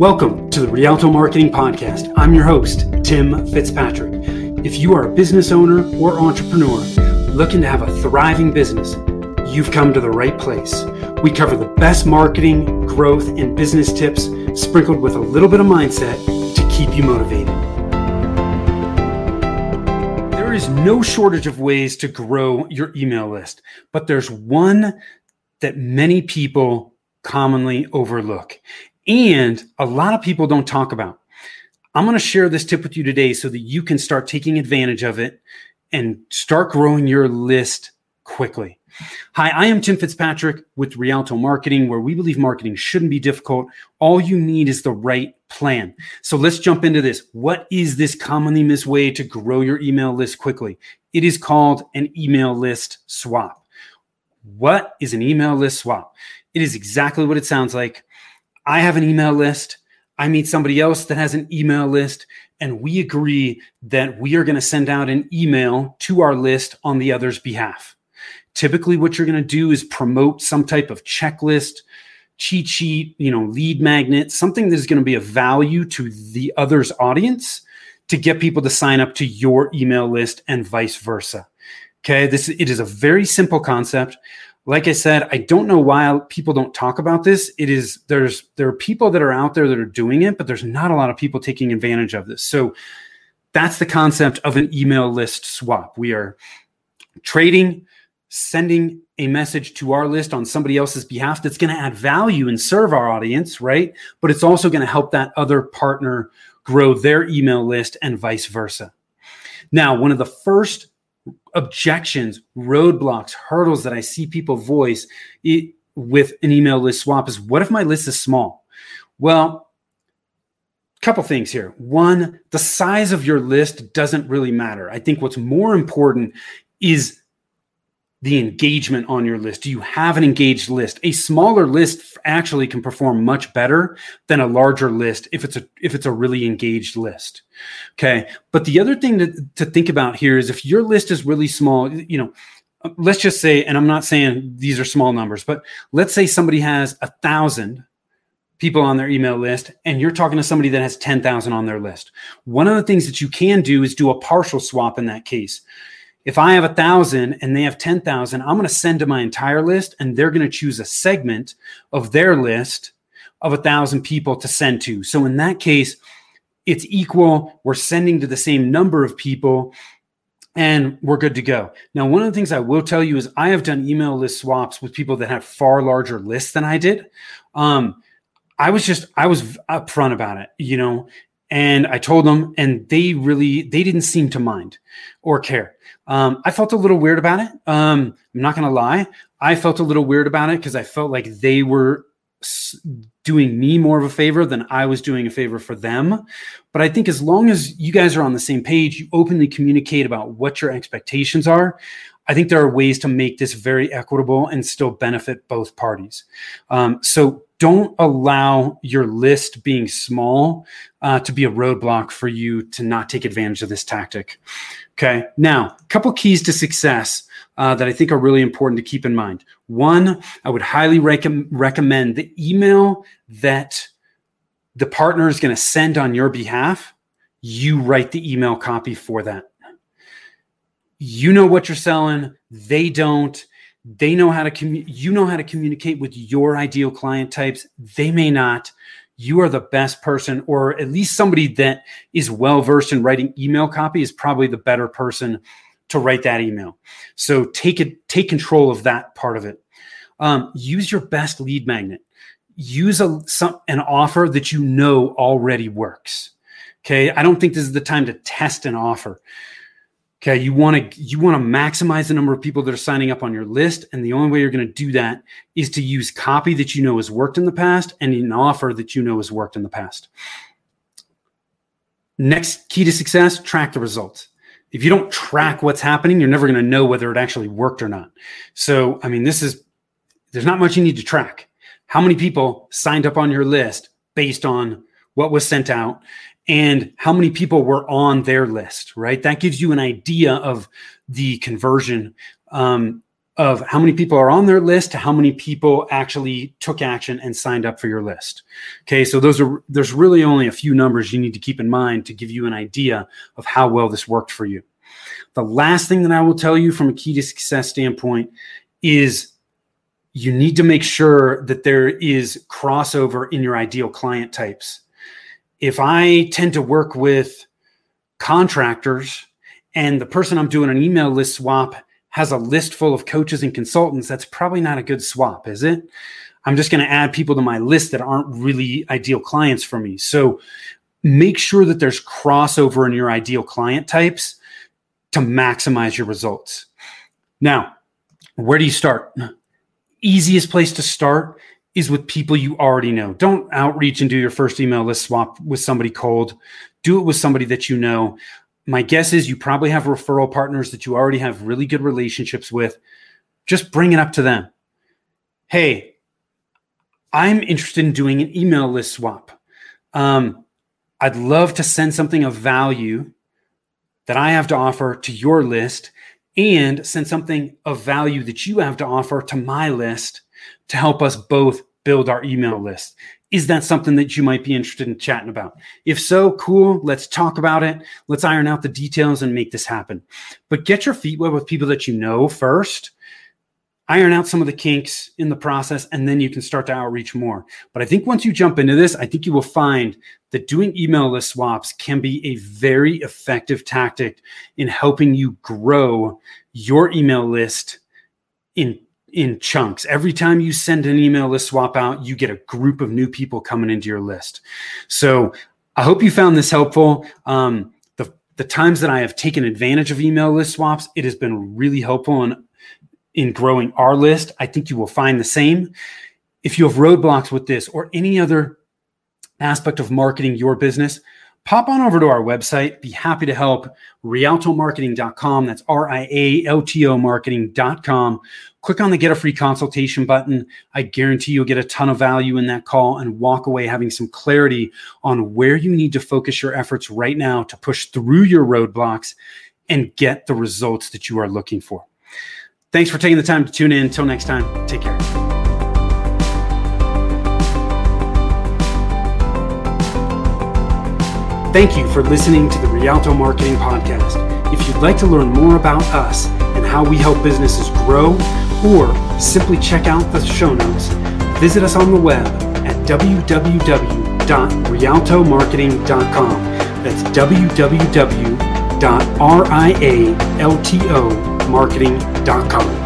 Welcome to the Rialto Marketing Podcast. I'm your host, Tim Fitzpatrick. If you are a business owner or entrepreneur looking to have a thriving business, you've come to the right place. We cover the best marketing, growth, and business tips sprinkled with a little bit of mindset to keep you motivated. There is no shortage of ways to grow your email list, but there's one that many people commonly overlook, and a lot of people don't talk about. I'm going to share this tip with you today so that you can start taking advantage of it and start growing your list quickly. Hi, I am Tim Fitzpatrick with Rialto Marketing, where we believe marketing shouldn't be difficult. All you need is the right plan. So let's jump into this. What is this commonly missed way to grow your email list quickly? It is called an email list swap. What is an email list swap? It is exactly what it sounds like. I have an email list. I meet somebody else that has an email list, and we agree that we are going to send out an email to our list on the other's behalf. Typically, what you're going to do is promote some type of checklist, cheat sheet, you know, lead magnet, something that is going to be of value to the other's audience to get people to sign up to your email list and vice versa. Okay, this it is a very simple concept like I said, I don't know why people don't talk about this. It is there's there are people that are out there that are doing it, but there's not a lot of people taking advantage of this. So that's the concept of an email list swap. We are trading, sending a message to our list on somebody else's behalf that's going to add value and serve our audience, right? But it's also going to help that other partner grow their email list and vice versa. Now, one of the first objections, roadblocks, hurdles that I see people voice it, with an email list swap is what if my list is small? Well, a couple things here. One, the size of your list doesn't really matter. I think what's more important is the engagement on your list. Do you have an engaged list? A smaller list actually can perform much better than a larger list if it's a if it's a really engaged list. Okay. But the other thing to, to think about here is if your list is really small, you know, let's just say, and I'm not saying these are small numbers, but let's say somebody has a thousand people on their email list and you're talking to somebody that has 10,000 on their list. One of the things that you can do is do a partial swap in that case if I have a thousand and they have 10,000, I'm going to send to my entire list and they're going to choose a segment of their list of a thousand people to send to. So in that case, it's equal. We're sending to the same number of people and we're good to go. Now, one of the things I will tell you is I have done email list swaps with people that have far larger lists than I did. Um, I was just, I was upfront about it, you know, and I told them, and they really, they didn't seem to mind or care. Um, I felt a little weird about it. Um, I'm not to lie. I felt a little weird about it because I felt like they were doing me more of a favor than I was doing a favor for them. But I think as long as you guys are on the same page, you openly communicate about what your expectations are. I think there are ways to make this very equitable and still benefit both parties. Um, so don't allow your list being small uh, to be a roadblock for you to not take advantage of this tactic. Okay. Now, a couple keys to success uh, that I think are really important to keep in mind. One, I would highly rec- recommend the email that the partner is going to send on your behalf. You write the email copy for that. You know what you're selling. They don't they know how to commu- you know how to communicate with your ideal client types they may not. You are the best person or at least somebody that is well versed in writing email copy is probably the better person to write that email. So take it take control of that part of it. Um, use your best lead magnet. Use a some, an offer that you know already works. Okay? I don't think this is the time to test an offer Okay, you want to you want to maximize the number of people that are signing up on your list, and the only way you're going to do that is to use copy that you know has worked in the past and an offer that you know has worked in the past. Next key to success: track the results. If you don't track what's happening, you're never going to know whether it actually worked or not. So, I mean, this is there's not much you need to track. How many people signed up on your list based on what was sent out and how many people were on their list, right? That gives you an idea of the conversion um, of how many people are on their list to how many people actually took action and signed up for your list. Okay, so those are there's really only a few numbers you need to keep in mind to give you an idea of how well this worked for you. The last thing that I will tell you from a key to success standpoint is you need to make sure that there is crossover in your ideal client types. If I tend to work with contractors and the person I'm doing an email list swap has a list full of coaches and consultants, that's probably not a good swap, is it? I'm just going to add people to my list that aren't really ideal clients for me. So make sure that there's crossover in your ideal client types to maximize your results. Now, where do you start? Easiest place to start is with people you already know. Don't outreach and do your first email list swap with somebody cold. Do it with somebody that you know my guess is you probably have referral partners that you already have really good relationships with. Just bring it up to them. Hey, I'm interested in doing an email list swap. Um, I'd love to send something of value that I have to offer to your list and send something of value that you have to offer to my list to help us both build our email list is that something that you might be interested in chatting about? If so, cool. Let's talk about it. Let's iron out the details and make this happen. But get your feet wet with people that you know first. Iron out some of the kinks in the process, and then you can start to outreach more. But I think once you jump into this, I think you will find that doing email list swaps can be a very effective tactic in helping you grow your email list in in chunks. Every time you send an email list swap out, you get a group of new people coming into your list. So I hope you found this helpful. Um, the, the times that I have taken advantage of email list swaps, it has been really helpful in, in growing our list. I think you will find the same. If you have roadblocks with this or any other aspect of marketing your business, pop on over to our website. Be happy to help. Rialtomarketing.com. That's R I A L T O marketing.com. Click on the get a free consultation button. I guarantee you'll get a ton of value in that call and walk away having some clarity on where you need to focus your efforts right now to push through your roadblocks and get the results that you are looking for. Thanks for taking the time to tune in. Until next time, take care. Thank you for listening to the Rialto Marketing Podcast. If you'd like to learn more about us and how we help businesses grow, or simply check out the show notes, visit us on the web at www.rialtomarketing.com. That's www.rialtomarketing.com.